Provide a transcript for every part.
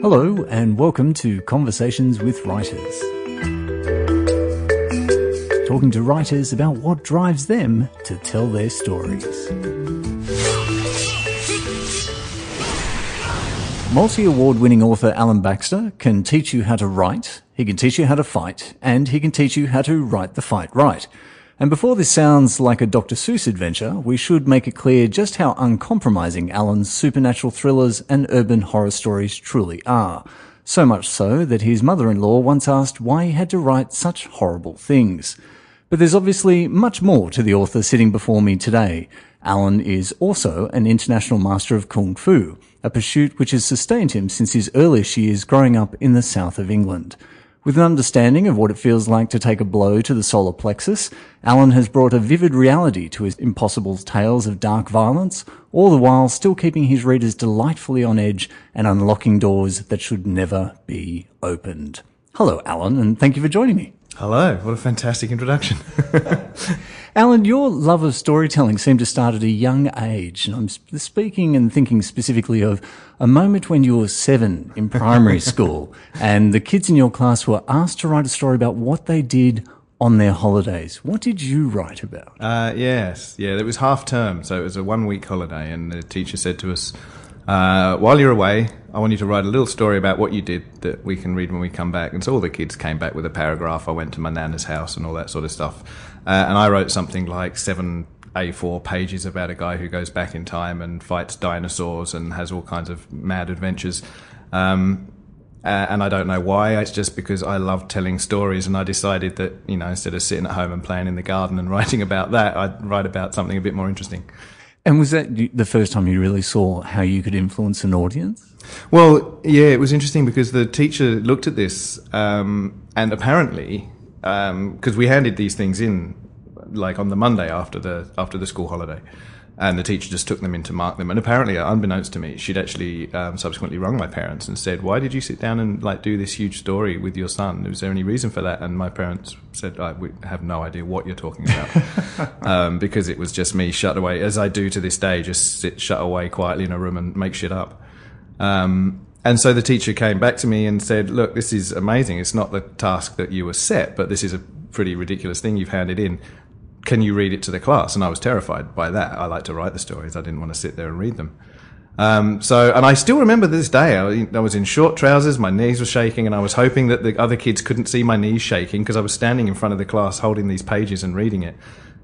Hello, and welcome to Conversations with Writers. Talking to writers about what drives them to tell their stories. Multi award winning author Alan Baxter can teach you how to write, he can teach you how to fight, and he can teach you how to write the fight right. And before this sounds like a Dr. Seuss adventure, we should make it clear just how uncompromising Alan's supernatural thrillers and urban horror stories truly are. So much so that his mother-in-law once asked why he had to write such horrible things. But there's obviously much more to the author sitting before me today. Alan is also an international master of Kung Fu, a pursuit which has sustained him since his earliest years growing up in the south of England. With an understanding of what it feels like to take a blow to the solar plexus, Alan has brought a vivid reality to his impossible tales of dark violence, all the while still keeping his readers delightfully on edge and unlocking doors that should never be opened. Hello, Alan, and thank you for joining me. Hello, what a fantastic introduction. Alan, your love of storytelling seemed to start at a young age. And I'm speaking and thinking specifically of a moment when you were seven in primary school and the kids in your class were asked to write a story about what they did on their holidays. What did you write about? Uh, yes, yeah, it was half term, so it was a one week holiday, and the teacher said to us, uh, while you're away, I want you to write a little story about what you did that we can read when we come back. And so all the kids came back with a paragraph. I went to my nana's house and all that sort of stuff. Uh, and I wrote something like seven A4 pages about a guy who goes back in time and fights dinosaurs and has all kinds of mad adventures. Um, uh, and I don't know why. It's just because I love telling stories, and I decided that you know instead of sitting at home and playing in the garden and writing about that, I'd write about something a bit more interesting. And was that the first time you really saw how you could influence an audience? Well, yeah, it was interesting because the teacher looked at this, um, and apparently, because um, we handed these things in like on the Monday after the after the school holiday, and the teacher just took them in to mark them. And apparently, unbeknownst to me, she'd actually um, subsequently rung my parents and said, "Why did you sit down and like do this huge story with your son? Was there any reason for that?" And my parents said, "I have no idea what you're talking about," um, because it was just me shut away, as I do to this day, just sit shut away quietly in a room and make shit up. Um, and so the teacher came back to me and said, "Look, this is amazing. It's not the task that you were set, but this is a pretty ridiculous thing you've handed in can you read it to the class? And I was terrified by that. I like to write the stories. I didn't want to sit there and read them. Um, so, and I still remember this day. I, I, was in short trousers, my knees were shaking, and I was hoping that the other kids couldn't see my knees shaking because I was standing in front of the class holding these pages and reading it.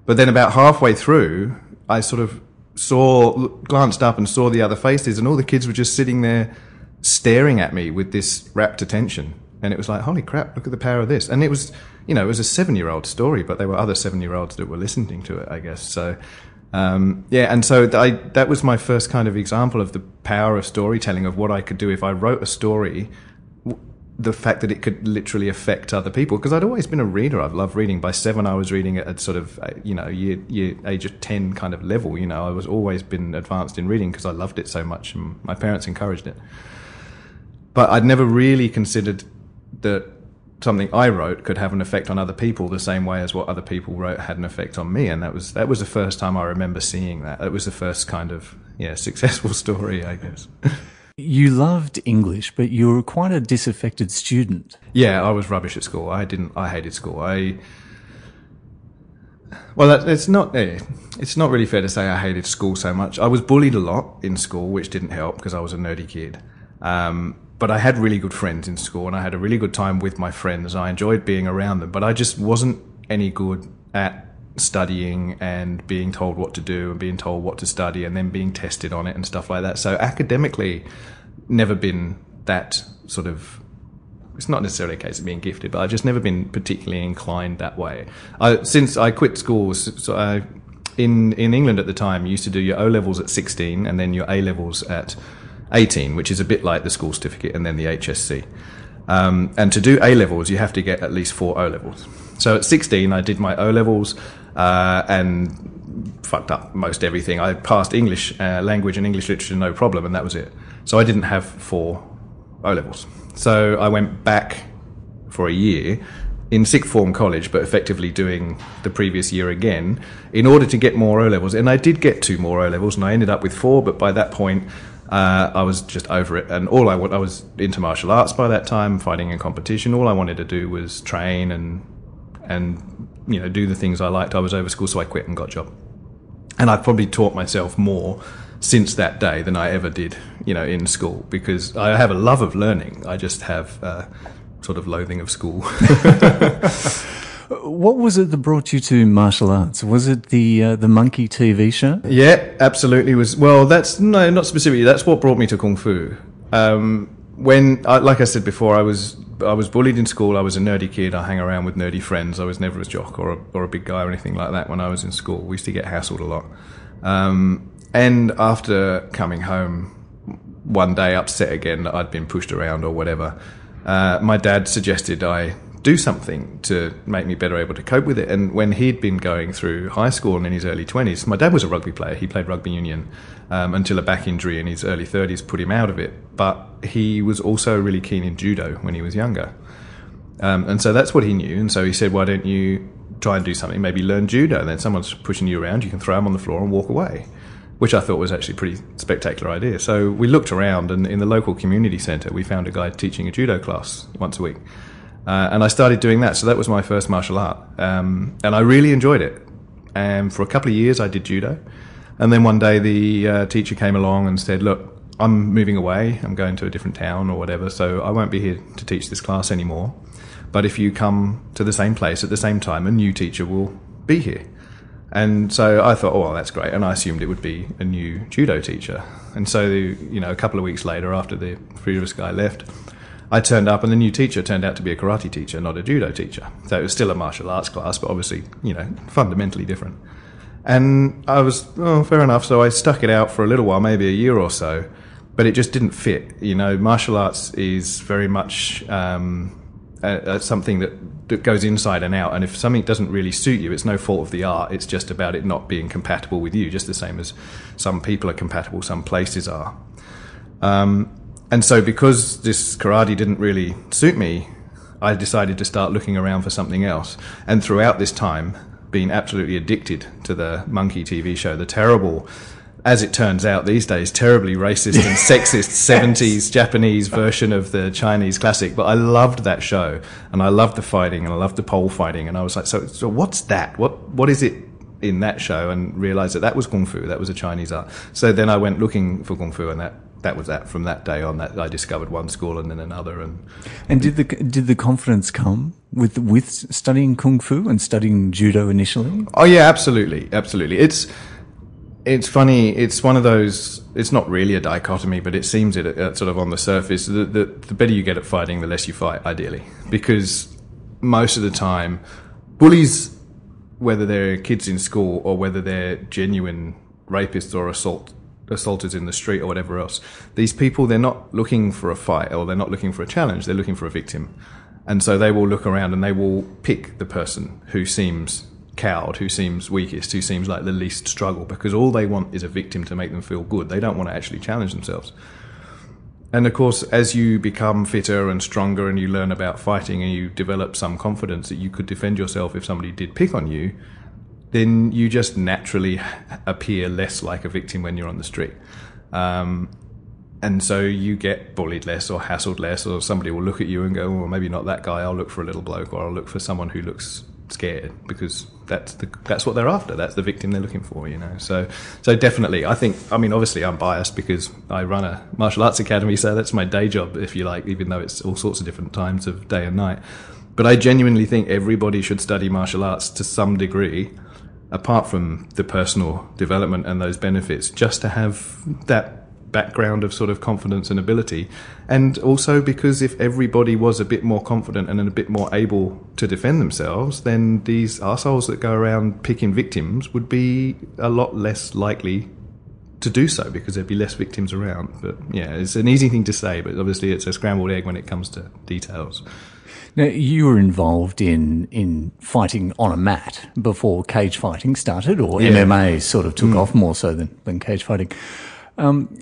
But then, about halfway through, I sort of saw, glanced up and saw the other faces, and all the kids were just sitting there staring at me with this rapt attention. And it was like, holy crap, look at the power of this. And it was, you know, it was a seven year old story, but there were other seven year olds that were listening to it, I guess. So, um, yeah, and so I, that was my first kind of example of the power of storytelling, of what I could do if I wrote a story, the fact that it could literally affect other people. Because I'd always been a reader. I've loved reading. By seven, I was reading at sort of, uh, you know, year, year, age of 10 kind of level. You know, I was always been advanced in reading because I loved it so much and my parents encouraged it. But I'd never really considered that something I wrote could have an effect on other people the same way as what other people wrote had an effect on me. And that was that was the first time I remember seeing that. It was the first kind of yeah successful story, I guess. You loved English, but you were quite a disaffected student. Yeah, I was rubbish at school. I didn't. I hated school. I well, it's not. Eh, it's not really fair to say I hated school so much. I was bullied a lot in school, which didn't help because I was a nerdy kid. Um, but I had really good friends in school and I had a really good time with my friends. I enjoyed being around them, but I just wasn't any good at studying and being told what to do and being told what to study and then being tested on it and stuff like that. So academically, never been that sort of. It's not necessarily a case of being gifted, but I've just never been particularly inclined that way. I, since I quit school, so I, in in England at the time, you used to do your O levels at 16 and then your A levels at 18, which is a bit like the school certificate and then the HSC. Um, and to do A levels, you have to get at least four O levels. So at 16, I did my O levels uh, and fucked up most everything. I passed English uh, language and English literature no problem, and that was it. So I didn't have four O levels. So I went back for a year in sixth form college, but effectively doing the previous year again in order to get more O levels. And I did get two more O levels, and I ended up with four. But by that point, Uh, I was just over it, and all I I was into martial arts by that time, fighting in competition. All I wanted to do was train and and you know do the things I liked. I was over school, so I quit and got a job. And I've probably taught myself more since that day than I ever did, you know, in school because I have a love of learning. I just have uh, sort of loathing of school. What was it that brought you to martial arts? Was it the uh, the Monkey TV show? Yeah, absolutely. Was well. That's no, not specifically. That's what brought me to kung fu. Um, when, I, like I said before, I was I was bullied in school. I was a nerdy kid. I hang around with nerdy friends. I was never a jock or a, or a big guy or anything like that. When I was in school, we used to get hassled a lot. Um, and after coming home one day, upset again that I'd been pushed around or whatever, uh, my dad suggested I do something to make me better able to cope with it. And when he'd been going through high school and in his early 20s, my dad was a rugby player. He played rugby union um, until a back injury in his early 30s put him out of it. But he was also really keen in judo when he was younger. Um, and so that's what he knew. And so he said, why don't you try and do something, maybe learn judo? And then someone's pushing you around, you can throw them on the floor and walk away. Which I thought was actually a pretty spectacular idea. So we looked around, and in the local community centre, we found a guy teaching a judo class once a week. Uh, and I started doing that. So that was my first martial art. Um, and I really enjoyed it. And for a couple of years, I did judo. And then one day, the uh, teacher came along and said, Look, I'm moving away. I'm going to a different town or whatever. So I won't be here to teach this class anymore. But if you come to the same place at the same time, a new teacher will be here. And so I thought, oh, well, that's great. And I assumed it would be a new judo teacher. And so, you know, a couple of weeks later, after the previous guy left, I turned up, and the new teacher turned out to be a karate teacher, not a judo teacher. So it was still a martial arts class, but obviously, you know, fundamentally different. And I was, oh, fair enough. So I stuck it out for a little while, maybe a year or so, but it just didn't fit. You know, martial arts is very much um, uh, something that, that goes inside and out. And if something doesn't really suit you, it's no fault of the art. It's just about it not being compatible with you, just the same as some people are compatible, some places are. Um, and so, because this karate didn't really suit me, I decided to start looking around for something else. And throughout this time, been absolutely addicted to the Monkey TV show, the terrible, as it turns out these days, terribly racist and sexist 70s Japanese version of the Chinese classic. But I loved that show and I loved the fighting and I loved the pole fighting. And I was like, so, so what's that? What, what is it in that show? And realized that that was Kung Fu. That was a Chinese art. So then I went looking for Kung Fu and that that was that. From that day on, that I discovered one school and then another, and And did the did the confidence come with with studying kung fu and studying judo initially? oh yeah, absolutely, absolutely. It's it's funny. It's one of those. It's not really a dichotomy, but it seems it uh, sort of on the surface. The, the the better you get at fighting, the less you fight, ideally, because most of the time, bullies, whether they're kids in school or whether they're genuine rapists or assault assaulters in the street or whatever else. These people, they're not looking for a fight or they're not looking for a challenge. They're looking for a victim. And so they will look around and they will pick the person who seems cowed, who seems weakest, who seems like the least struggle because all they want is a victim to make them feel good. They don't want to actually challenge themselves. And of course, as you become fitter and stronger and you learn about fighting and you develop some confidence that you could defend yourself if somebody did pick on you, then you just naturally appear less like a victim when you're on the street. Um, and so you get bullied less or hassled less, or somebody will look at you and go, well, maybe not that guy, I'll look for a little bloke, or I'll look for someone who looks scared because that's the that's what they're after. That's the victim they're looking for, you know. So so definitely, I think. I mean, obviously, I'm biased because I run a martial arts academy, so that's my day job, if you like. Even though it's all sorts of different times of day and night, but I genuinely think everybody should study martial arts to some degree, apart from the personal development and those benefits, just to have that background of sort of confidence and ability. And also because if everybody was a bit more confident and a bit more able to defend themselves, then these assholes that go around picking victims would be a lot less likely to do so because there'd be less victims around. But yeah, it's an easy thing to say, but obviously it's a scrambled egg when it comes to details. Now, you were involved in, in fighting on a mat before cage fighting started, or Yeah. MMA sort of took off more so than, than cage fighting. Um,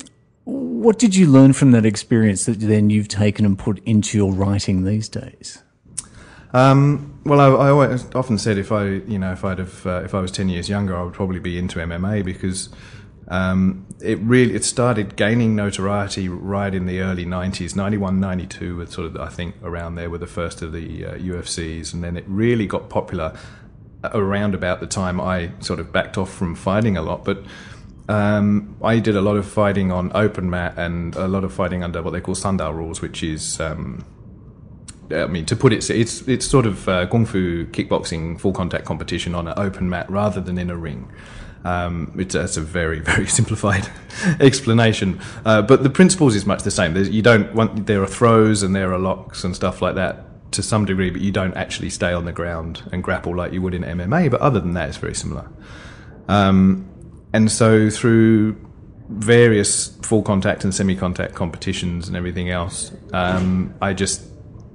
what did you learn from that experience that then you've taken and put into your writing these days? Um, well, I, I always, often said if I, you know, if I'd have, uh, if I was ten years younger, I would probably be into MMA because Um, it really it started gaining notoriety right in the early 90s 91 92 was sort of i think around there were the first of the uh, ufcs and then it really got popular around about the time i sort of backed off from fighting a lot but um, I did a lot of fighting on open mat and a lot of fighting under what they call Sandao rules, which is, um, I mean, to put it, it's it's sort of uh, kung fu kickboxing full contact competition on an open mat rather than in a ring. Um, it's, it's, a very, very simplified explanation, uh, but the principles is much the same. There's, you don't want there are throws and there are locks and stuff like that to some degree, but you don't actually stay on the ground and grapple like you would in MMA. But other than that, it's very similar. Um, and so through various full contact and semi contact competitions and everything else, um, I just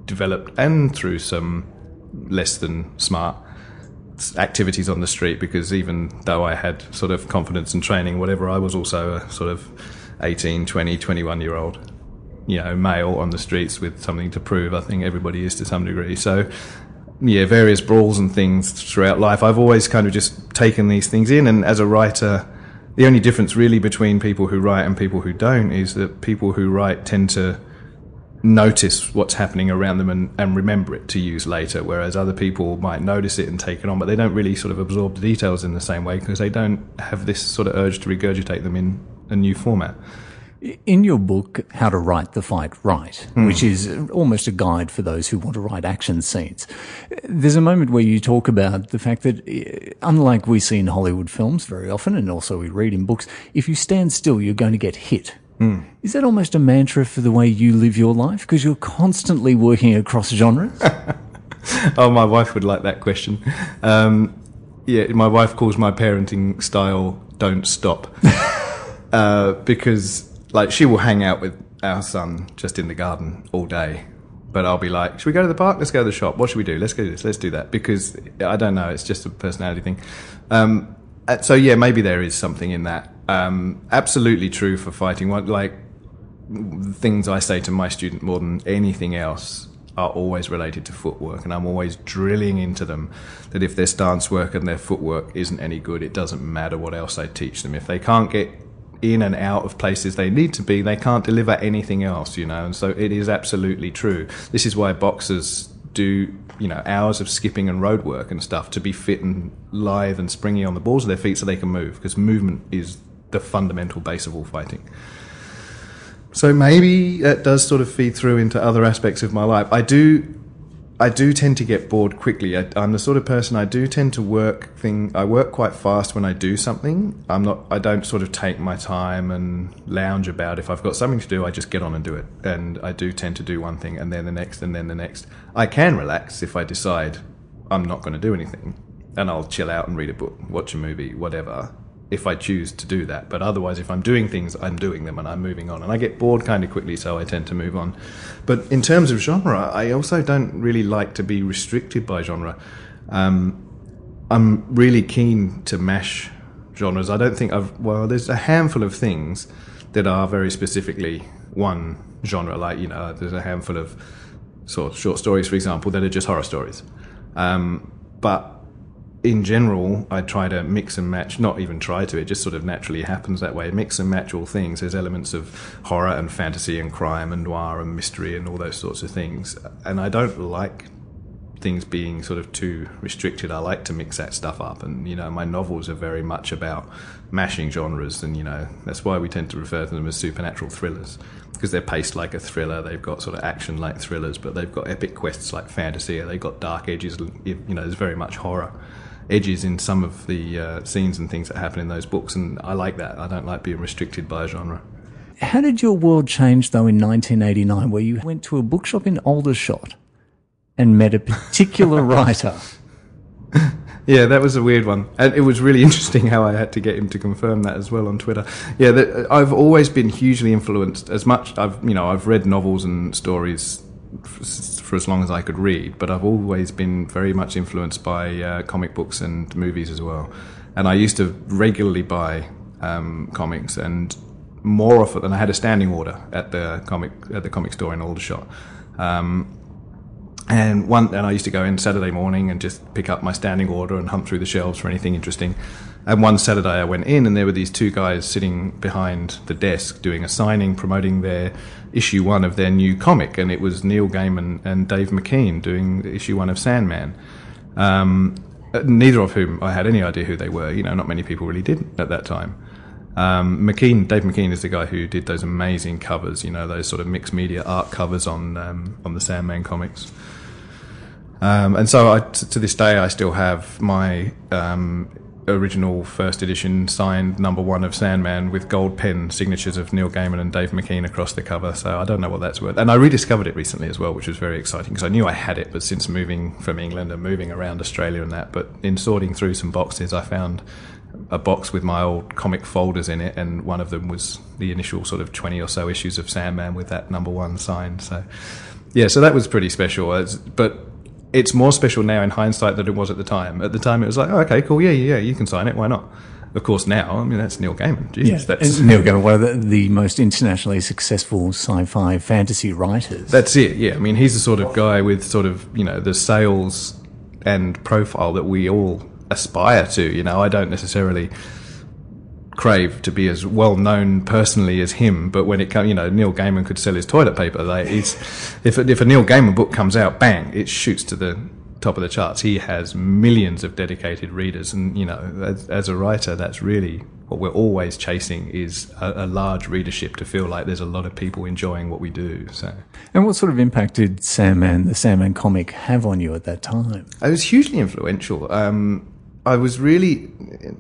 developed, and through some less than smart activities on the street, because even though I had sort of confidence and training, whatever, I was also a sort of 18, 20, 21 year old, you know, male on the streets with something to prove. I think everybody is to some degree. So yeah, various brawls and things throughout life. I've always kind of just taken these things in, and as a writer, the only difference really between people who write and people who don't is that people who write tend to notice what's happening around them and, and remember it to use later, whereas other people might notice it and take it on, but they don't really sort of absorb the details in the same way because they don't have this sort of urge to regurgitate them in a new format. In your book, How to Write the Fight Right, mm. which is almost a guide for those who want to write action scenes, there's a moment where you talk about the fact that, eh, unlike we see in Hollywood films very often, and also we read in books, if you stand still, you're going to get hit. Mm. Is that almost a mantra for the way you live your life? Because you're constantly working across genres? oh, my wife would like that question. Um, yeah, my wife calls my parenting style "don't stop," uh, because like she will hang out with our son just in the garden all day. But I'll be like, should we go to the park? Let's go to the shop. What should we do? Let's go do this. Let's do that. Because I don't know. It's just a personality thing. Um, so yeah, maybe there is something in that. Um, absolutely true for fighting. What like things I say to my student more than anything else are always related to footwork, and I'm always drilling into them that if their stance work and their footwork isn't any good, it doesn't matter what else I teach them. If they can't get in and out of places they need to be, they can't deliver anything else, you know. And so it is absolutely true. This is why boxers do, you know, hours of skipping and road work and stuff to be fit and lithe and springy on the balls of their feet so they can move, because movement is the fundamental base of all fighting. So maybe that does sort of feed through into other aspects of my life. I do I do tend to get bored quickly. I, am the sort of person I do tend to work thing. I work quite fast when I do something. I'm not. I don't sort of take my time and lounge about. If I've got something to do, I just get on and do it. And I do tend to do one thing and then the next and then the next. I can relax if I decide I'm not going to do anything, and I'll chill out and read a book, watch a movie, whatever if I choose to do that. But otherwise, if I'm doing things, I'm doing them and I'm moving on. And I get bored kind of quickly, so I tend to move on. But in terms of genre, I also don't really like to be restricted by genre. Um, I'm really keen to mash genres. I don't think I've, well, there's a handful of things that are very specifically one genre. Like, you know, there's a handful of sort of short stories, for example, that are just horror stories. Um, but in general, I try to mix and match, not even try to, it just sort of naturally happens that way. Mix and match all things. There's elements of horror and fantasy and crime and noir and mystery and all those sorts of things. And I don't like things being sort of too restricted. I like to mix that stuff up. And, you know, my novels are very much about mashing genres. And, you know, that's why we tend to refer to them as supernatural thrillers because they're paced like a thriller. They've got sort of action like thrillers, but they've got epic quests like fantasy. They've got dark edges. You know, there's very much horror edges in some of the uh, scenes and things that happen in those books, and I like that. I don't like being restricted by a genre. How did your world change though in 1989, where you went to a bookshop in Aldershot and met a particular writer? Yeah, that was a weird one, and it was really interesting how I had to get him to confirm that as well on Twitter. Yeah, I've always been hugely influenced. As much I've you know I've read novels and stories for as long as I could read, but I've always been very much influenced by uh, comic books and movies as well. And I used to regularly buy um, comics, and more often than I had a standing order at the comic at the comic store in Aldershot. Um, and one, and I used to go in Saturday morning and just pick up my standing order and hunt through the shelves for anything interesting. And one Saturday I went in, and there were these two guys sitting behind the desk doing a signing, promoting their issue one of their new comic, and it was Neil Gaiman and Dave McKean doing issue one of Sandman. Um, neither of whom I had any idea who they were. You know, not many people really did at that time. Um, McKean, Dave McKean is the guy who did those amazing covers, you know, those sort of mixed media art covers on um, on the Sandman comics. Um, and so, to this day, I still have my um, original first edition signed number one of Sandman with gold pen signatures of Neil Gaiman and Dave McKean across the cover. So I don't know what that's worth. And I rediscovered it recently as well, which was very exciting because I knew I had it, but since moving from England and moving around Australia and that, but in sorting through some boxes, I found a box with my old comic folders in it, and one of them was the initial sort of 20 or so issues of Sandman with that number one signed. So, yeah, so that was pretty special. But it's more special now in hindsight than it was at the time. At the time, it was like, oh, okay, cool, yeah, yeah, yeah, you can sign it, why not? Of course, now, I mean, that's Neil Gaiman. Jesus, yeah, that's Neil Gaiman, one of the, the, most internationally successful sci-fi fantasy writers. That's it. Yeah, I mean, he's the sort of guy with sort of you know the sales and profile that we all aspire to. You know, I don't necessarily crave to be as well known personally as him, but when it comes, you know, Neil Gaiman could sell his toilet paper. Like, he's, if if a Neil Gaiman book comes out, bang, it shoots to the top of the charts. He has millions of dedicated readers, and you know, as, as a writer, that's really what we're always chasing is a, a, large readership to feel like there's a lot of people enjoying what we do. So, and what sort of impact did Sandman, the Sandman comic, have on you at that time? It was hugely influential. Um, I was really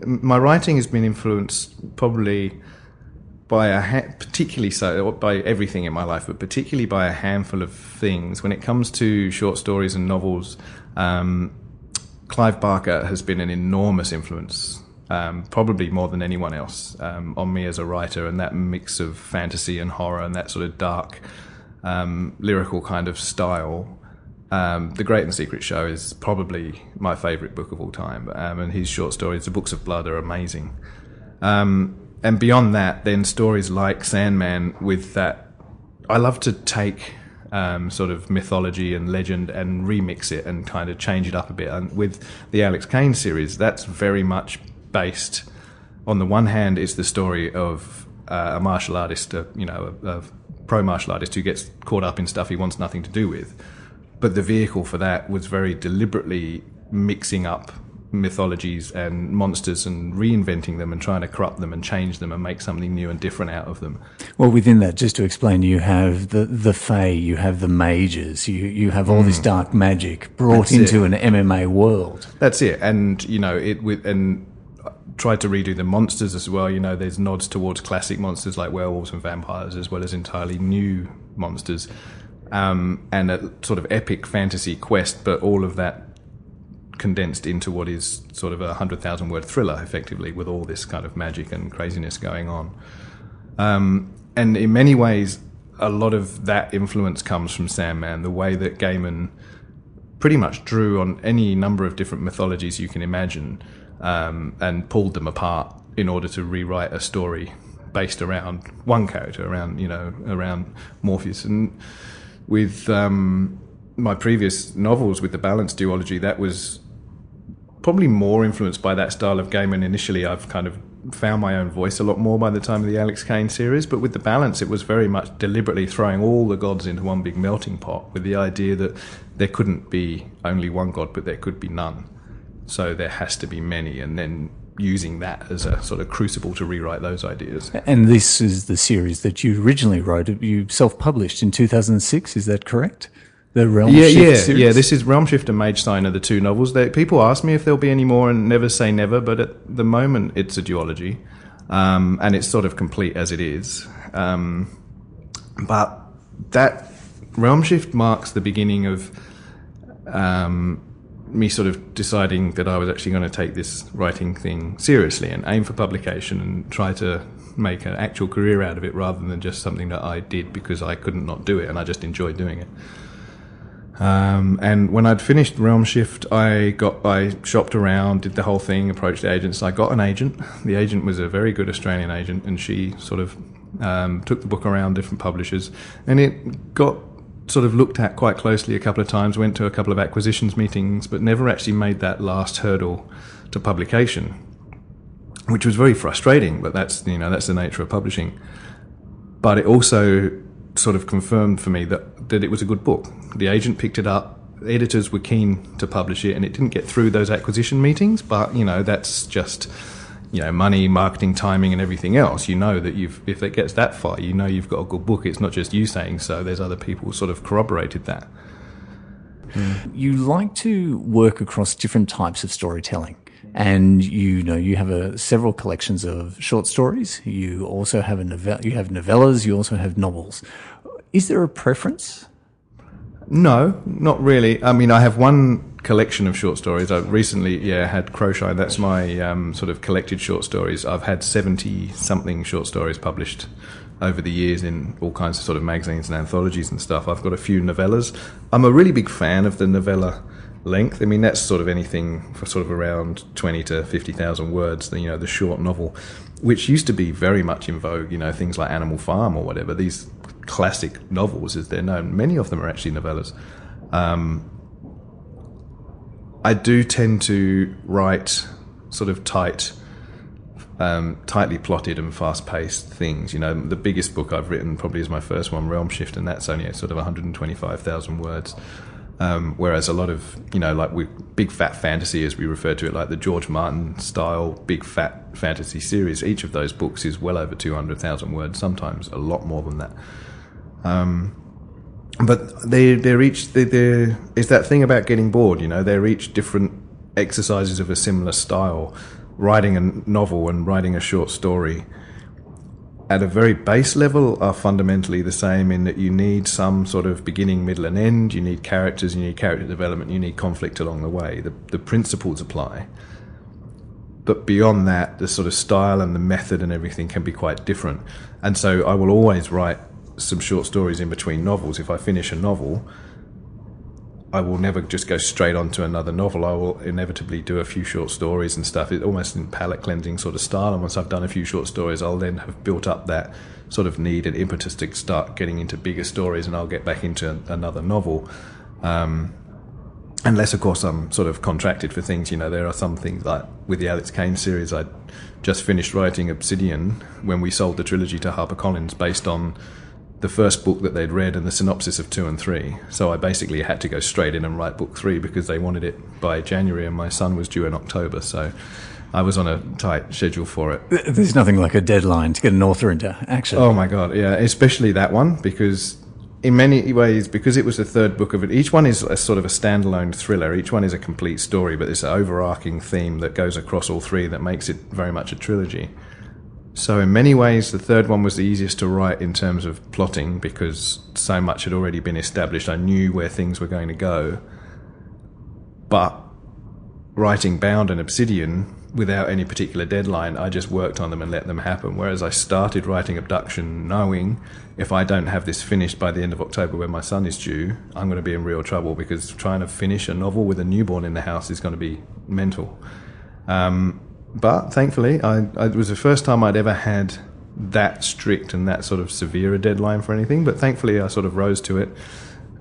my writing has been influenced probably by a ha- particularly so by everything in my life, but particularly by a handful of things. When it comes to short stories and novels, um, Clive Barker has been an enormous influence, um, probably more than anyone else, um, on me as a writer. And that mix of fantasy and horror and that sort of dark um, lyrical kind of style um, the Great and Secret Show is probably my favourite book of all time, um, and his short stories, The Books of Blood, are amazing. Um, and beyond that, then stories like Sandman, with that, I love to take um, sort of mythology and legend and remix it and kind of change it up a bit. And with the Alex Caine series, that's very much based. On the one hand, it's the story of uh, a martial artist, a, you know, a, a pro martial artist who gets caught up in stuff he wants nothing to do with but the vehicle for that was very deliberately mixing up mythologies and monsters and reinventing them and trying to corrupt them and change them and make something new and different out of them. Well, within that, just to explain, you have the the Fae, you have the mages, you you have all mm. this dark magic brought That's into it. an MMA world. That's it, and you know it with and tried to redo the monsters as well. You know, there's nods towards classic monsters like werewolves and vampires, as well as entirely new monsters um, and a sort of epic fantasy quest, but all of that condensed into what is sort of a hundred thousand word thriller, effectively, with all this kind of magic and craziness going on. Um, and in many ways, a lot of that influence comes from Sandman. The way that Gaiman pretty much drew on any number of different mythologies you can imagine um, and pulled them apart in order to rewrite a story based around one character, around you know, around Morpheus and with um, my previous novels with the balance duology, that was probably more influenced by that style of Gaiman. And initially, I've kind of found my own voice a lot more by the time of the Alex Caine series. But with the balance, it was very much deliberately throwing all the gods into one big melting pot with the idea that there couldn't be only one god, but there could be none. So there has to be many, and then using that as a sort of crucible to rewrite those ideas. And this is the series that you originally wrote. You self-published in 2006. Is that correct? The Realm yeah, Shift yeah, series? yeah. This is Realm Shift and Mage Sign are the two novels. They, people ask me if there'll be any more, and never say never. But at the moment, it's a duology, um, and it's sort of complete as it is. Um, but that Realm Shift marks the beginning of um, me sort of deciding that I was actually going to take this writing thing seriously and aim for publication and try to make an actual career out of it rather than just something that I did because I couldn't not do it and I just enjoyed doing it. Um, and when I'd finished Realm Shift, I got I shopped around, did the whole thing, approached the agents. I got an agent. The agent was a very good Australian agent, and she sort of um, took the book around different publishers, and it got sort of looked at quite closely a couple of times, went to a couple of acquisitions meetings, but never actually made that last hurdle to publication. which was very frustrating. But that's you know that's the nature of publishing. But it also sort of confirmed for me that that it was a good book. The agent picked it up. Editors were keen to publish it, and it didn't get through those acquisition meetings. But you know that's just you know money, marketing, timing, and everything else. You know that you've if it gets that far, you know you've got a good book. It's not just you saying so. There's other people sort of corroborated that. Hmm. You like to work across different types of storytelling. And you know you have a, several collections of short stories. You also have a novel, you have novellas. You also have novels. Is there a preference? No, not really. I mean, I have one collection of short stories. I recently, yeah, had Crowshine. That's my um, sort of collected short stories. I've had seventy something short stories published over the years in all kinds of sort of magazines and anthologies and stuff. I've got a few novellas. I'm a really big fan of the novella length. I mean, that's sort of anything for sort of around 20 to 50,000 words, you know, the short novel, which used to be very much in vogue, you know, things like Animal Farm or whatever, these classic novels as they're known. Many of them are actually novellas. Um, I do tend to write sort of tight, um, tightly plotted and fast-paced things. You know, the biggest book I've written probably is my first one, Realm Shift, and that's only sort of 125,000 words. Um, whereas a lot of, you know, like we, big fat fantasy, as we refer to it, like the George Martin style big fat fantasy series, each of those books is well over 200,000 words, sometimes a lot more than that. Um, but they, they're each, they, they're, it's that thing about getting bored, you know, they're each different exercises of a similar style. Writing a novel and writing a short story at a very base level are fundamentally the same in that you need some sort of beginning, middle, and end. You need characters, you need character development, you need conflict along the way. The, the principles apply. But beyond that, the sort of style and the method and everything can be quite different. And so I will always write some short stories in between novels. If I finish a novel, I will never just go straight on to another novel. I will inevitably do a few short stories and stuff. It almost in palate cleansing sort of style. And once I've done a few short stories, I'll then have built up that sort of need and impetus to start getting into bigger stories, and I'll get back into another novel. Um, unless, of course, I'm sort of contracted for things. You know, there are some things like with the Alex Caine series, I just finished writing Obsidian when we sold the trilogy to HarperCollins based on the first book that they'd read and the synopsis of two and three. So I basically had to go straight in and write book three because they wanted it by January and my son was due in October. So I was on a tight schedule for it. There's nothing like a deadline to get an author into action. Oh my God, yeah, especially that one because in many ways, because it was the third book of it, each one is a sort of a standalone thriller. Each one is a complete story, but there's an overarching theme that goes across all three that makes it very much a trilogy. So, in many ways, the third one was the easiest to write in terms of plotting because so much had already been established. I knew where things were going to go. But writing Bound and Obsidian without any particular deadline, I just worked on them and let them happen. Whereas I started writing Abduction knowing if I don't have this finished by the end of October when my son is due, I'm going to be in real trouble because trying to finish a novel with a newborn in the house is going to be mental. Um, but thankfully, I, I, it was the first time I'd ever had that strict and that sort of severe a deadline for anything. But thankfully, I sort of rose to it.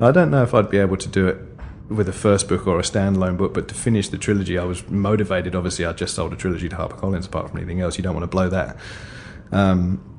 I don't know if I'd be able to do it with a first book or a standalone book, but to finish the trilogy, I was motivated. Obviously, I just sold a trilogy to HarperCollins. Apart from anything else, you don't want to blow that. Um,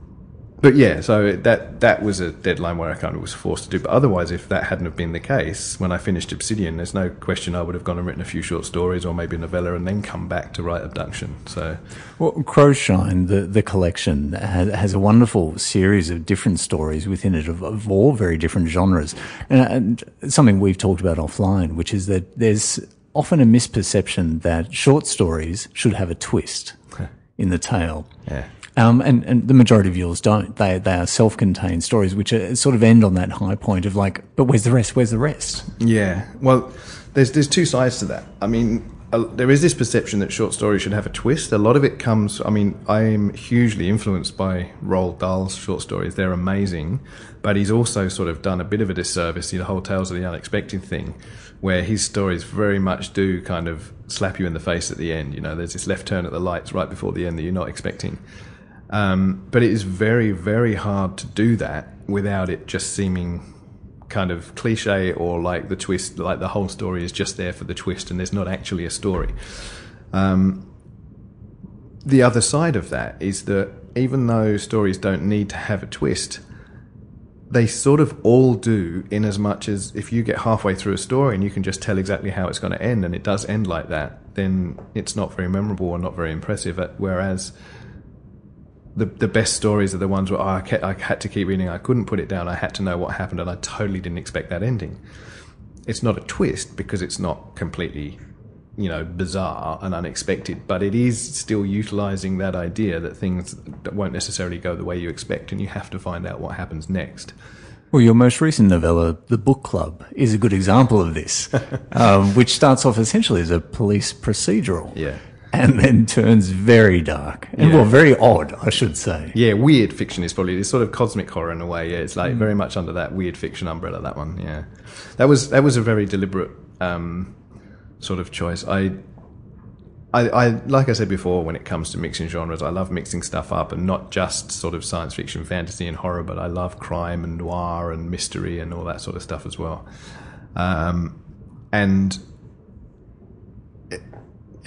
but yeah, so that that was a deadline where I kind of was forced to do. But otherwise, if that hadn't have been the case, when I finished Obsidian, there's no question I would have gone and written a few short stories or maybe a novella, and then come back to write Abduction. So, well, Crowshine, the the collection has, has a wonderful series of different stories within it of, of all very different genres, and, and something we've talked about offline, which is that there's often a misperception that short stories should have a twist in the tale. Yeah. Um, and, and the majority of yours don't. They, they are self-contained stories, which are, sort of end on that high point of like, but where's the rest? Where's the rest? Yeah. Well, there's there's two sides to that. I mean, uh, there is this perception that short stories should have a twist. A lot of it comes. I mean, I'm hugely influenced by Roald Dahl's short stories. They're amazing, but he's also sort of done a bit of a disservice. The whole tales of the unexpected thing, where his stories very much do kind of slap you in the face at the end. You know, there's this left turn at the lights right before the end that you're not expecting. Um, but it is very, very hard to do that without it just seeming kind of cliche or like the twist, like the whole story is just there for the twist and there's not actually a story. Um, the other side of that is that even though stories don't need to have a twist, they sort of all do in as much as if you get halfway through a story and you can just tell exactly how it's going to end and it does end like that, then it's not very memorable or not very impressive. Whereas the the best stories are the ones where oh, I, kept, I had to keep reading, I couldn't put it down, I had to know what happened, and I totally didn't expect that ending. It's not a twist because it's not completely you know, bizarre and unexpected, but it is still utilizing that idea that things won't necessarily go the way you expect and you have to find out what happens next. Well, your most recent novella, The Book Club, is a good example of this, um, which starts off essentially as a police procedural. Yeah. And then turns very dark and, yeah. well, very odd, I should say. Yeah, weird fiction is probably this sort of cosmic horror in a way. Yeah, it's like mm. very much under that weird fiction umbrella. That one, yeah, that was that was a very deliberate um, sort of choice. I, I, I, like I said before, when it comes to mixing genres, I love mixing stuff up and not just sort of science fiction, fantasy, and horror, but I love crime and noir and mystery and all that sort of stuff as well. Um, and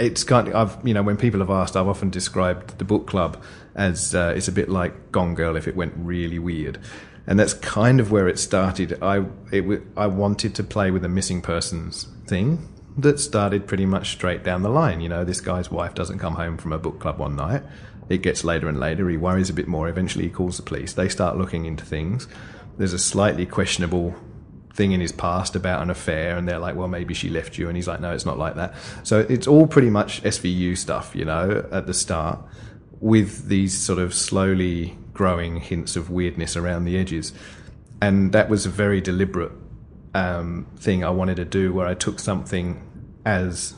it's kind of, I've, you know, when people have asked, I've often described the book club as uh, it's a bit like Gone Girl if it went really weird. And that's kind of where it started. I, it, I wanted to play with a missing persons thing that started pretty much straight down the line. You know, this guy's wife doesn't come home from a book club one night. It gets later and later. He worries a bit more. Eventually, he calls the police. They start looking into things. There's a slightly questionable thing in his past about an affair, and they're like, well, maybe she left you. And he's like, no, it's not like that. So it's all pretty much SVU stuff, you know, at the start, with these sort of slowly growing hints of weirdness around the edges. And that was a very deliberate um, thing I wanted to do where I took something as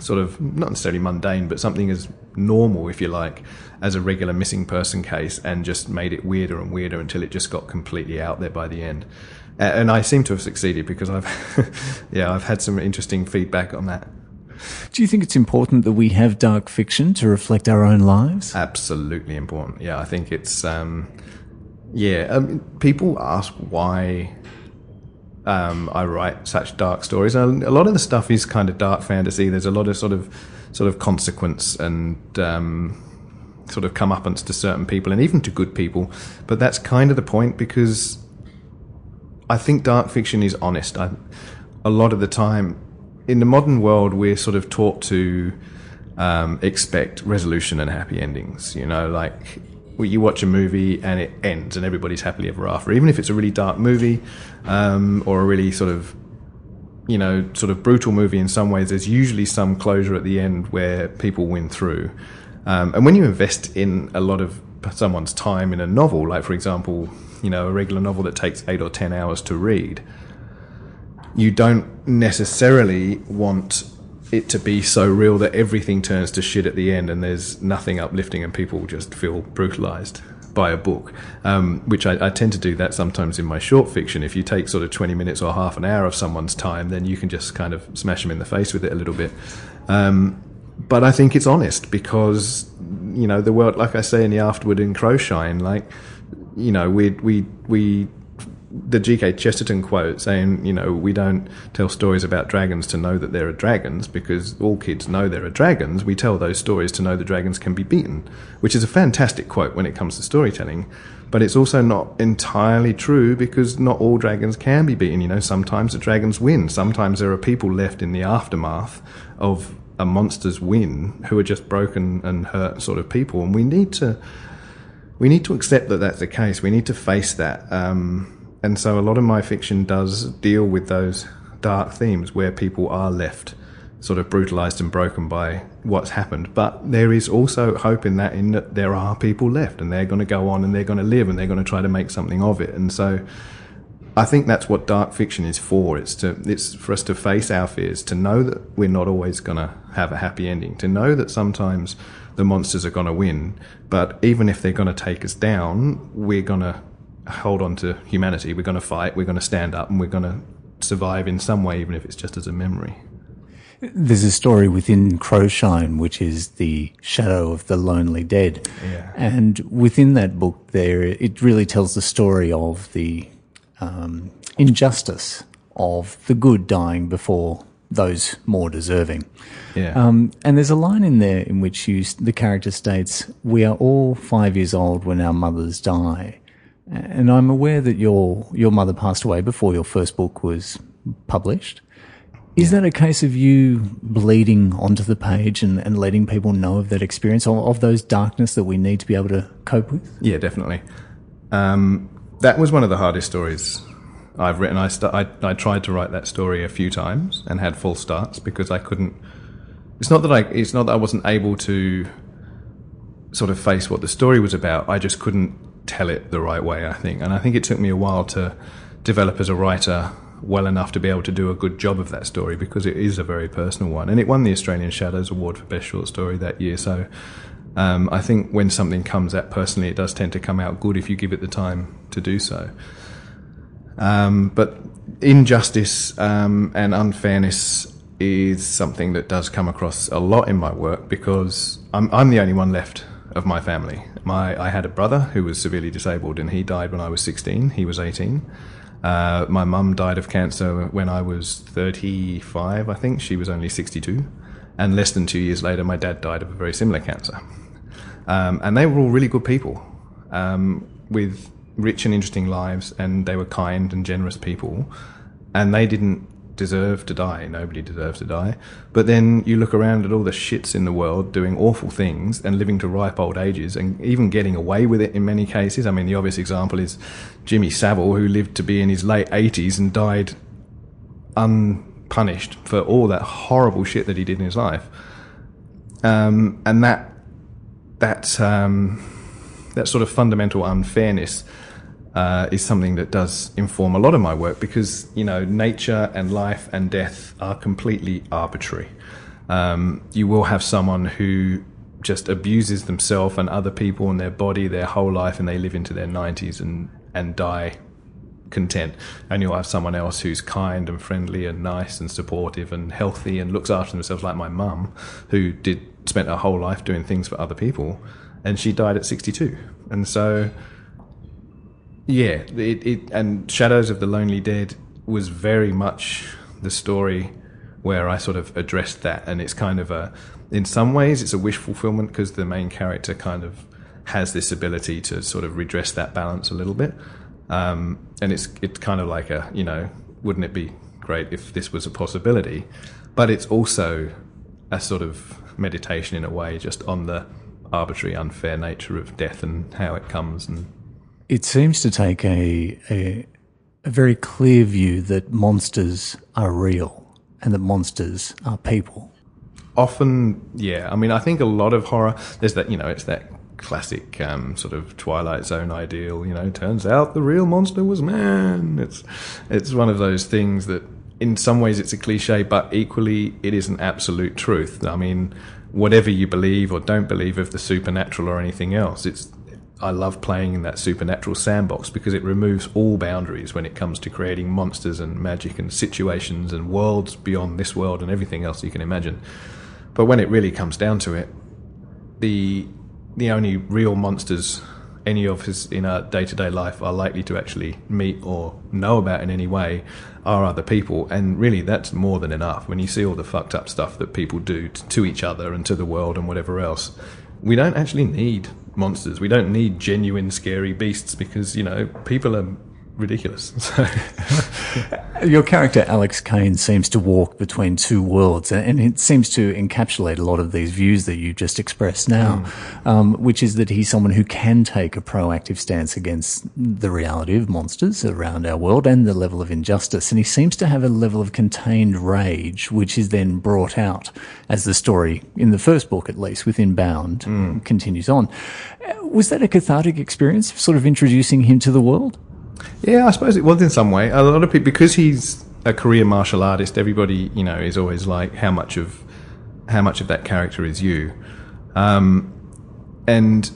sort of not necessarily mundane, but something as normal, if you like, as a regular missing person case, and just made it weirder and weirder until it just got completely out there by the end. And I seem to have succeeded because I've, yeah, I've had some interesting feedback on that. Do you think it's important that we have dark fiction to reflect our own lives? Absolutely important. Yeah, I think it's, um, yeah, um, people ask why um, I write such dark stories. And a lot of the stuff is kind of dark fantasy. There's a lot of sort of sort of consequence and um, sort of comeuppance to certain people and even to good people. But that's kind of the point because I think dark fiction is honest. I, a lot of the time, in the modern world, we're sort of taught to um, expect resolution and happy endings. You know, like you watch a movie and it ends and everybody's happily ever after, even if it's a really dark movie um, or a really sort of you know sort of brutal movie in some ways. There's usually some closure at the end where people win through. Um, and when you invest in a lot of someone's time in a novel, like for example, you know, a regular novel that takes eight or ten hours to read, you don't necessarily want it to be so real that everything turns to shit at the end and there's nothing uplifting and people just feel brutalized by a book, um, which I, I, tend to do that sometimes in my short fiction. If you take sort of 20 minutes or half an hour of someone's time, then you can just kind of smash them in the face with it a little bit. Um, but I think it's honest because, you know, the world, like I say in the afterword in Crowshine, like, you know, we, we, we the G.K. Chesterton quote saying, you know, we don't tell stories about dragons to know that there are dragons because all kids know there are dragons. We tell those stories to know the dragons can be beaten, which is a fantastic quote when it comes to storytelling. But it's also not entirely true because not all dragons can be beaten. You know, sometimes the dragons win. Sometimes there are people left in the aftermath of a monster's win who are just broken and hurt sort of people. And we need to, we need to accept that that's the case. We need to face that. Um, and so a lot of my fiction does deal with those dark themes where people are left sort of brutalized and broken by what's happened. But there is also hope in that, in that there are people left and they're going to go on and they're going to live and they're going to try to make something of it. And so I think that's what dark fiction is for. It's to, it's for us to face our fears, to know that we're not always going to have a happy ending, to know that sometimes the monsters are going to win. But even if they're going to take us down, we're going to hold on to humanity. We're going to fight. We're going to stand up, and we're going to survive in some way, even if it's just as a memory. There's a story within Crowshine, which is the shadow of the lonely dead, yeah. and within that book, there it really tells the story of the um, injustice of the good dying before those more deserving. Yeah. Um, and there's a line in there in which you, the character states, "We are all five years old when our mothers die." And I'm aware that your your mother passed away before your first book was published. Is that a case of you bleeding onto the page and, and letting people know of that experience, of, of those darkness that we need to be able to cope with? Yeah, definitely. Um, that was one of the hardest stories I've written. I, st- I, I tried to write that story a few times and had full starts because I couldn't. It's not that I. It's not that I wasn't able to sort of face what the story was about. I just couldn't tell it the right way. I think, and I think it took me a while to develop as a writer well enough to be able to do a good job of that story because it is a very personal one, and it won the Australian Shadows Award for Best Short Story that year. So. Um, I think when something comes out personally, it does tend to come out good if you give it the time to do so. Um, but injustice um, and unfairness is something that does come across a lot in my work because I'm, I'm the only one left of my family. My, I had a brother who was severely disabled and he died when I was 16. He was 18. Uh, my mum died of cancer when I was 35, I think. She was only 62. And less than two years later, my dad died of a very similar cancer. Um, and they were all really good people um, with rich and interesting lives, and they were kind and generous people, and they didn't deserve to die. Nobody deserves to die. But then you look around at all the shits in the world doing awful things and living to ripe old ages and even getting away with it in many cases. I mean, the obvious example is Jimmy Savile, who lived to be in his late 80s and died unpunished for all that horrible shit that he did in his life. Um, and that, that, um, that sort of fundamental unfairness uh, is something that does inform a lot of my work because you know nature and life and death are completely arbitrary. Um, you will have someone who just abuses themselves and other people and their body their whole life, and they live into their nineties and and die content. And you'll have someone else who's kind and friendly and nice and supportive and healthy and looks after themselves, like my mum, who did spent her whole life doing things for other people, and she died at sixty two. And so yeah, it, it and Shadows of the Lonely Dead was very much the story where I sort of addressed that, and it's kind of a, in some ways, it's a wish fulfillment because the main character kind of has this ability to sort of redress that balance a little bit, um, and it's it's kind of like a you know, wouldn't it be great if this was a possibility? But it's also a sort of meditation in a way, just on the arbitrary, unfair nature of death and how it comes and it seems to take a, a, a very clear view that monsters are real and that monsters are people. Often, yeah. I mean, I think a lot of horror, there's that, you know, it's that classic um, sort of Twilight Zone ideal. You know, turns out the real monster was man. It's it's one of those things that, in some ways, it's a cliche, but equally, it is an absolute truth. I mean, whatever you believe or don't believe of the supernatural or anything else, it's I love playing in that supernatural sandbox because it removes all boundaries when it comes to creating monsters and magic and situations and worlds beyond this world and everything else you can imagine. But when it really comes down to it, the the only real monsters any of us in our day to day life are likely to actually meet or know about in any way are other people. And really, that's more than enough. When you see all the fucked up stuff that people do to each other and to the world and whatever else, we don't actually need monsters. We don't need genuine scary beasts because you know people are ridiculous. Your character Alex Caine seems to walk between two worlds, and it seems to encapsulate a lot of these views that you just expressed now, mm. um, which is that he's someone who can take a proactive stance against the reality of monsters around our world and the level of injustice, and he seems to have a level of contained rage, which is then brought out as the story, in the first book at least, within Bound, mm. continues on. Was that a cathartic experience, sort of introducing him to the world? Yeah, I suppose it was in some way. A lot of people, because he's a career martial artist, everybody, you know, is always like, how much of how much of that character is you? Um, and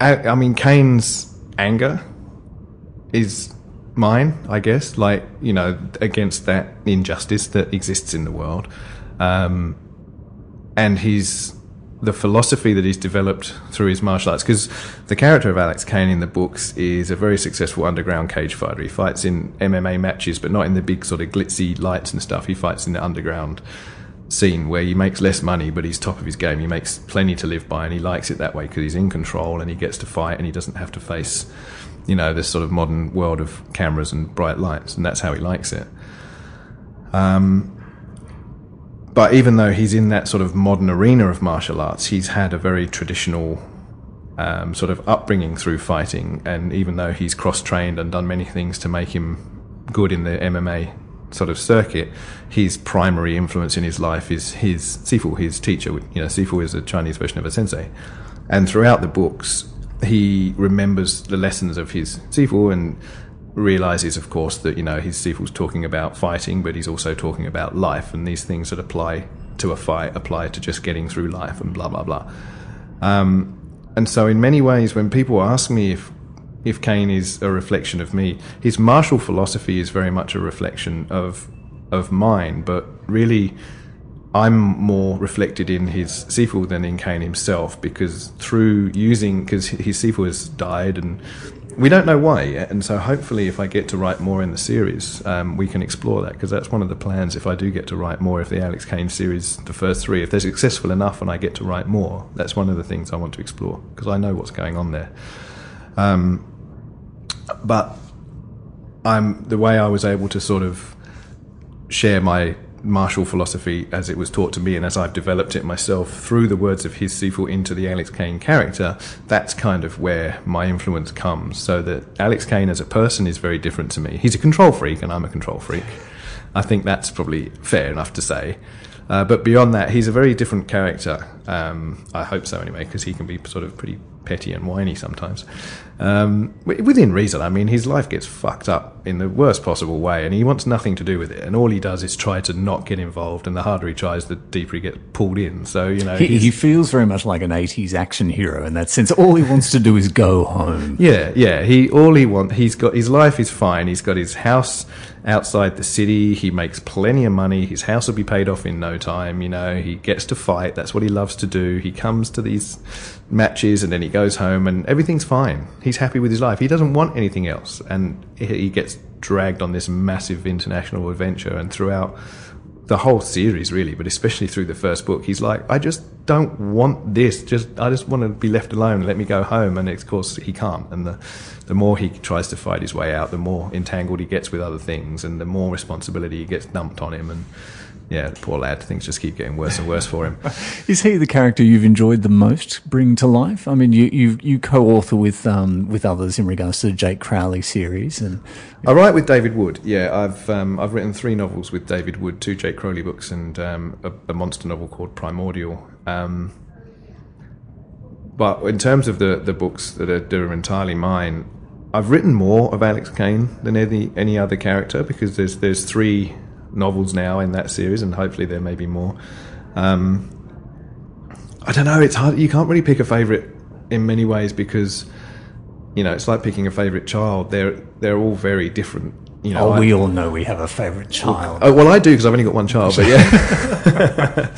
I, I mean, Caine's anger is mine, I guess. Like you know, against that injustice that exists in the world, um, and his the philosophy that he's developed through his martial arts. Because the character of Alex Caine in the books is a very successful underground cage fighter. He fights in MMA matches, but not in the big sort of glitzy lights and stuff. He fights in the underground scene where he makes less money, but he's top of his game. He makes plenty to live by, and he likes it that way because he's in control and he gets to fight and he doesn't have to face, you know, this sort of modern world of cameras and bright lights, and that's how he likes it. Um, but even though he's in that sort of modern arena of martial arts, he's had a very traditional um, sort of upbringing through fighting, and even though he's cross-trained and done many things to make him good in the MMA sort of circuit, his primary influence in his life is his Sifu, his teacher. You know, Sifu is a Chinese version of a sensei, and throughout the books, he remembers the lessons of his Sifu and realizes, of course, that you know his Sifu's talking about fighting, but he's also talking about life, and these things that apply to a fight apply to just getting through life and blah blah blah. Um, and so, in many ways, when people ask me if if Caine is a reflection of me, his martial philosophy is very much a reflection of of mine, but really. I'm more reflected in his Sifu than in Caine himself because through using because his Sifu has died and we don't know why yet, and so hopefully, if I get to write more in the series, um, we can explore that because that's one of the plans. If I do get to write more, if the Alex Caine series, the first three, if they're successful enough and I get to write more, that's one of the things I want to explore because I know what's going on there. Um, but I'm the way I was able to sort of share my martial philosophy as it was taught to me and as I've developed it myself through the words of his Sifu into the Alex Caine character, that's kind of where my influence comes. So that Alex Caine as a person is very different to me. He's a control freak and I'm a control freak. I think that's probably fair enough to say. Uh, but beyond that, he's a very different character. Um, I hope so, anyway, because he can be sort of pretty petty and whiny sometimes. Um, within reason, I mean, his life gets fucked up in the worst possible way, and he wants nothing to do with it. And all he does is try to not get involved. And the harder he tries, the deeper he gets pulled in. So you know, he, he feels very much like an '80s action hero in that sense. All he wants to do is go home. Yeah, yeah. He all he wants. He's got his life is fine. He's got his house outside the city. He makes plenty of money. His house will be paid off in no time. You know, he gets to fight. That's what he loves to do. He comes to these matches and then he goes home and everything's fine. He's happy with his life. He doesn't want anything else. And he gets dragged on this massive international adventure and throughout the whole series really, but especially through the first book, he's like, I just don't want this. Just I just want to be left alone. Let me go home. And of course he can't. And the the more he tries to fight his way out, the more entangled he gets with other things, and the more responsibility he gets dumped on him. And yeah, poor lad, things just keep getting worse and worse for him. Is he the character you've enjoyed the most bringing to life? I mean, you you, you co-author with um, with others in regards to the Jake Crowley series, and I write with David Wood. Yeah, I've um, I've written three novels with David Wood, two Jake Crowley books, and um, a, a, monster novel called Primordial. Um, but in terms of the the books that are, that are entirely mine, I've written more of Alex Caine than any any other character because there's there's three novels now in that series, and hopefully there may be more. Um, I don't know. It's hard. You can't really pick a favorite in many ways because you know it's like picking a favorite child. They're they're all very different. You know, oh, we I, all know we have a favorite child. Oh, well, I do because I've only got one child. But yeah.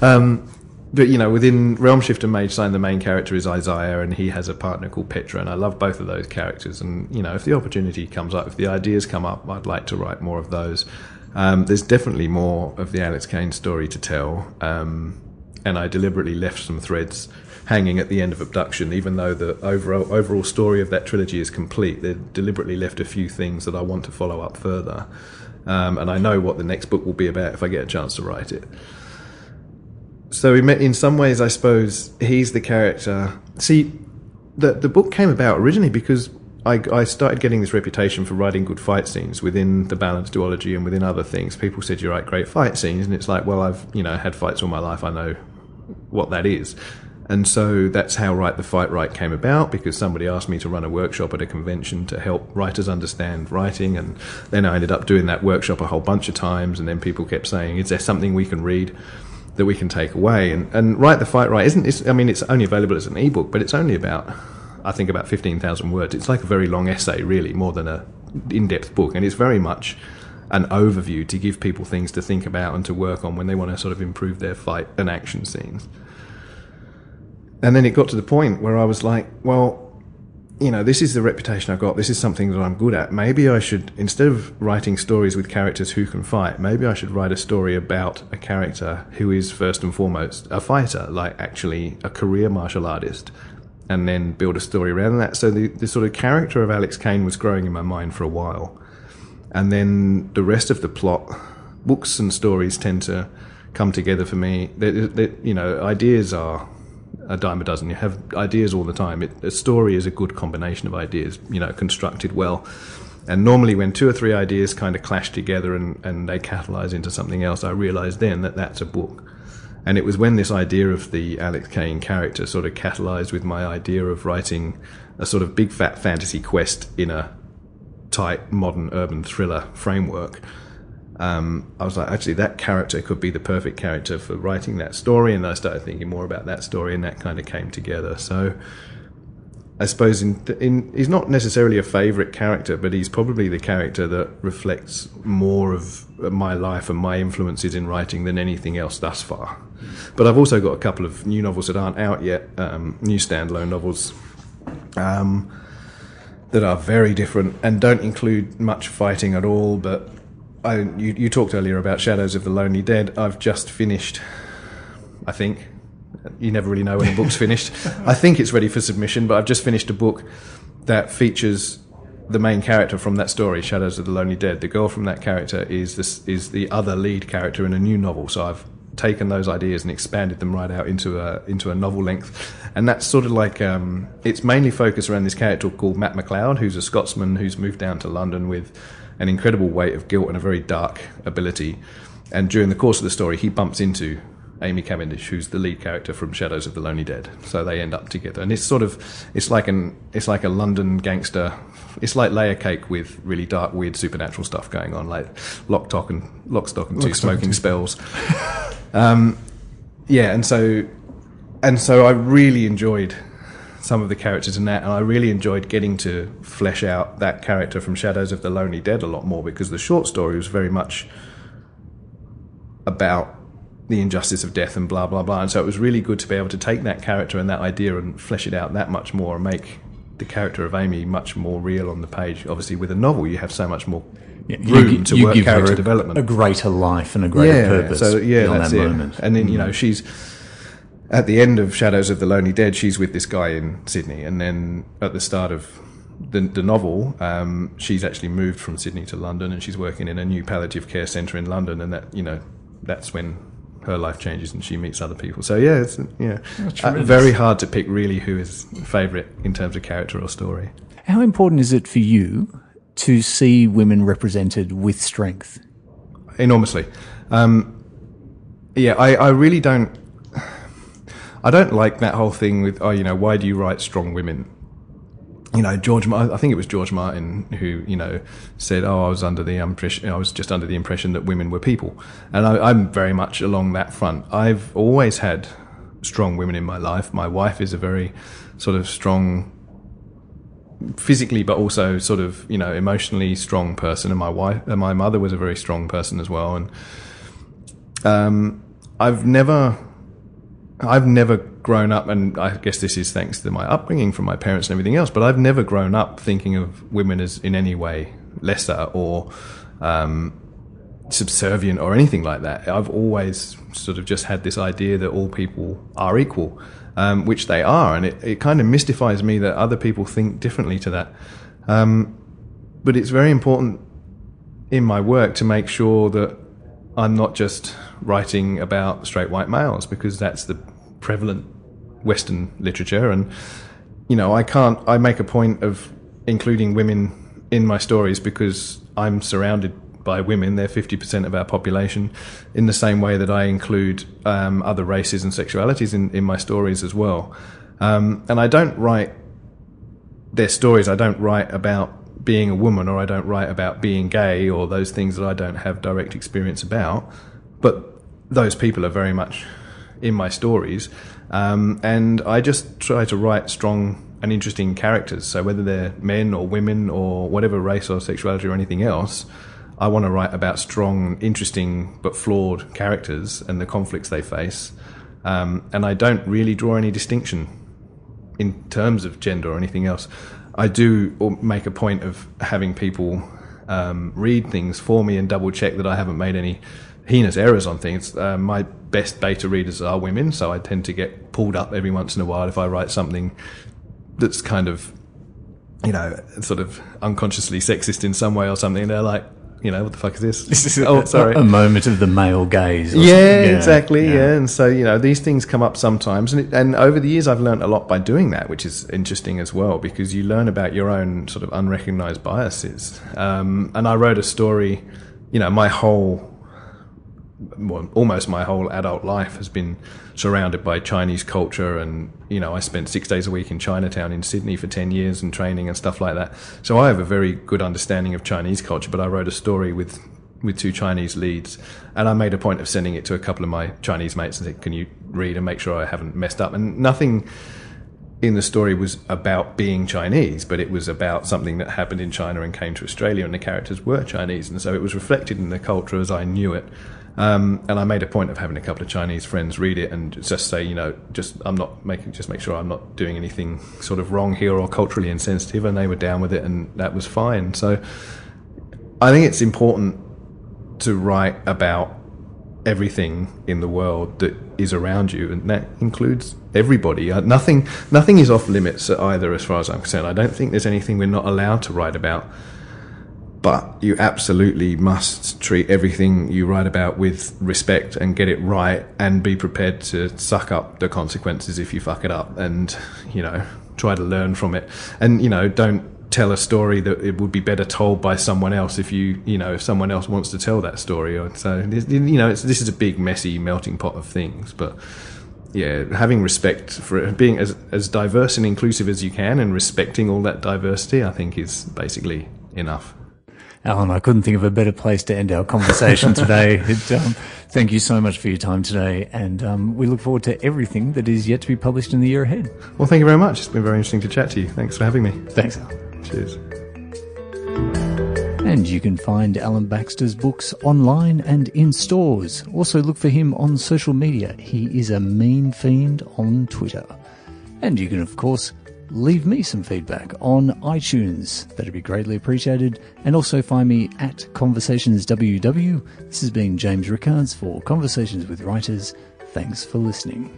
um, but you know, within Realm Shifter Mage Sign, the main character is Isaiah, and he has a partner called Petra, and I love both of those characters. And you know, if the opportunity comes up, if the ideas come up, I'd like to write more of those. Um, there's definitely more of the Alex Caine story to tell, um, and I deliberately left some threads hanging at the end of Abduction, even though the overall, overall story of that trilogy is complete. They deliberately left a few things that I want to follow up further, um, and I know what the next book will be about if I get a chance to write it. So in some ways, I suppose he's the character. See, the the book came about originally because I, I, started getting this reputation for writing good fight scenes within the balance duology and within other things. People said you write great fight scenes, and it's like, well, I've you know had fights all my life. I know what that is, and so that's how Write the Fight Right came about. Because somebody asked me to run a workshop at a convention to help writers understand writing, and then I ended up doing that workshop a whole bunch of times. And then people kept saying, "Is there something we can read?" That we can take away, and, and Write the Fight Right isn't. I mean, it's only available as an ebook, but it's only about I think about 15,000 words. It's like a very long essay, really, more than a in-depth book, and it's very much an overview to give people things to think about and to work on when they want to sort of improve their fight and action scenes. and then it got to the point where I was like, well, you know, this is the reputation I've got. This is something that I'm good at. Maybe I should, instead of writing stories with characters who can fight, maybe I should write a story about a character who is first and foremost a fighter, like actually a career martial artist, and then build a story around that. So the, the sort of character of Alex Caine was growing in my mind for a while. And then the rest of the plot, books and stories tend to come together for me. They, they, you know, ideas are a dime a dozen. You have ideas all the time. It, a story is a good combination of ideas, you know, constructed well. And normally, when two or three ideas kind of clash together and, and they catalyze into something else, I realize then that that's a book. And it was when this idea of the Alex Caine character sort of catalyzed with my idea of writing a sort of big fat fantasy quest in a tight modern urban thriller framework um, I was like, actually, that character could be the perfect character for writing that story. And I started thinking more about that story, and that kind of came together. So I suppose in, in, he's not necessarily a favorite character, but he's probably the character that reflects more of my life and my influences in writing than anything else thus far. But I've also got a couple of new novels that aren't out yet, um, new standalone novels. Um, that are very different and don't include much fighting at all, but I, you, you talked earlier about Shadows of the Lonely Dead. I've just finished, I think. You never really know when a book's finished. I think it's ready for submission, but I've just finished a book that features the main character from that story, Shadows of the Lonely Dead. The girl from that character is this is the other lead character in a new novel. So I've taken those ideas and expanded them right out into a into a novel length, and that's sort of like um, it's mainly focused around this character called Matt McLeod, who's a Scotsman who's moved down to London with an incredible weight of guilt and a very dark ability. And during the course of the story, he bumps into Amy Cavendish, who's the lead character from Shadows of the Lonely Dead. So they end up together, and it's sort of it's like an it's like a London gangster. It's like layer cake with really dark, weird supernatural stuff going on, like lock, stock, and lock, stock, and two lock, smoking spells. um, yeah, and so and so I really enjoyed some of the characters in that, and I really enjoyed getting to flesh out that character from Shadows of the Lonely Dead a lot more because the short story was very much about the injustice of death and blah blah blah. And so it was really good to be able to take that character and that idea and flesh it out that much more and make the character of Amy much more real on the page. Obviously, with a novel, you have so much more yeah, room you, to you work character a, development, a greater life and a greater yeah, purpose. So yeah, that's that it. Moment. And then you know mm. she's at the end of Shadows of the Lonely Dead, she's with this guy in Sydney, and then at the start of the, the novel, um, she's actually moved from Sydney to London, and she's working in a new palliative care centre in London, and that you know that's when her life changes and she meets other people. So yeah, it's yeah, uh, very hard to pick really who is favourite in terms of character or story. How important is it for you to see women represented with strength? Enormously. Um, yeah, I, I really don't I don't like that whole thing with, oh, you know, why do you write strong women? You know, George, I think it was George Martin who, you know, said, oh, I was under the impression, I was just under the impression that women were people. And I, I'm very much along that front. I've always had strong women in my life. My wife is a very sort of strong physically but also sort of you know emotionally strong person and my wife and my mother was a very strong person as well and um, I've never I've never grown up, and I guess this is thanks to my upbringing from my parents and everything else, but I've never grown up thinking of women as in any way lesser or um, subservient or anything like that. I've always sort of just had this idea that all people are equal, um, which they are, and it, it kind of mystifies me that other people think differently to that. Um, but it's very important in my work to make sure that I'm not just writing about straight white males because that's the prevalent Western literature. And, you know, I can't, I make a point of including women in my stories because I'm surrounded by women. They're 50% of our population in the same way that I include um, other races and sexualities in, in my stories as well. Um, and I don't write their stories, I don't write about being a woman or I don't write about being gay or those things that I don't have direct experience about. But those people are very much in my stories. Um, and I just try to write strong and interesting characters. So whether they're men or women or whatever race or sexuality or anything else, I want to write about strong, interesting but flawed characters and the conflicts they face. Um, and I don't really draw any distinction in terms of gender or anything else. I do make a point of having people um, read things for me and double check that I haven't made any heinous errors on things. Uh, my best beta readers are women, so I tend to get pulled up every once in a while if I write something that's kind of, you know, sort of unconsciously sexist in some way or something. They're like, you know, what the fuck is this? This is oh, sorry. A moment of the male gaze. Yeah, yeah, exactly. Yeah. yeah. and so you know these things come up sometimes, and it, and over the years I've learned a lot by doing that, which is interesting as well because you learn about your own sort of unrecognized biases. Um, and I wrote a story, you know, my whole almost my whole adult life has been surrounded by Chinese culture, and you know, I spent six days a week in Chinatown in Sydney for ten years and training and stuff like that. So I have a very good understanding of Chinese culture. But I wrote a story with with two Chinese leads, and I made a point of sending it to a couple of my Chinese mates and said, "Can you read and make sure I haven't messed up?" And nothing in the story was about being Chinese, but it was about something that happened in China and came to Australia, and the characters were Chinese, and so it was reflected in the culture as I knew it. Um, and I made a point of having a couple of Chinese friends read it and just say, you know, just I'm not making, just make sure I'm not doing anything sort of wrong here or culturally insensitive. And they were down with it, and that was fine. So I think it's important to write about everything in the world that is around you, and that includes everybody. Uh, nothing, nothing is off limits either, as far as I'm concerned. I don't think there's anything we're not allowed to write about but you absolutely must treat everything you write about with respect and get it right and be prepared to suck up the consequences if you fuck it up and you know try to learn from it. And you know don't tell a story that it would be better told by someone else if you you know if someone else wants to tell that story. Or so you know this is a big messy melting pot of things. But yeah, having respect for being as as diverse and inclusive as you can, and respecting all that diversity, I think is basically enough. Alan, I couldn't think of a better place to end our conversation today. It, um, thank you so much for your time today, and um, we look forward to everything that is yet to be published in the year ahead. Well, thank you very much. It's been very interesting to chat to you. Thanks for having me. Thanks, Alan. Cheers. And you can find Alan Baxter's books online and in stores. Also, look for him on social media. He is a mean fiend on Twitter. And you can, of course, leave me some feedback on iTunes. That'd be greatly appreciated. And also find me at ConversationsWW. This has been James Rickards for Conversations with Writers. Thanks for listening.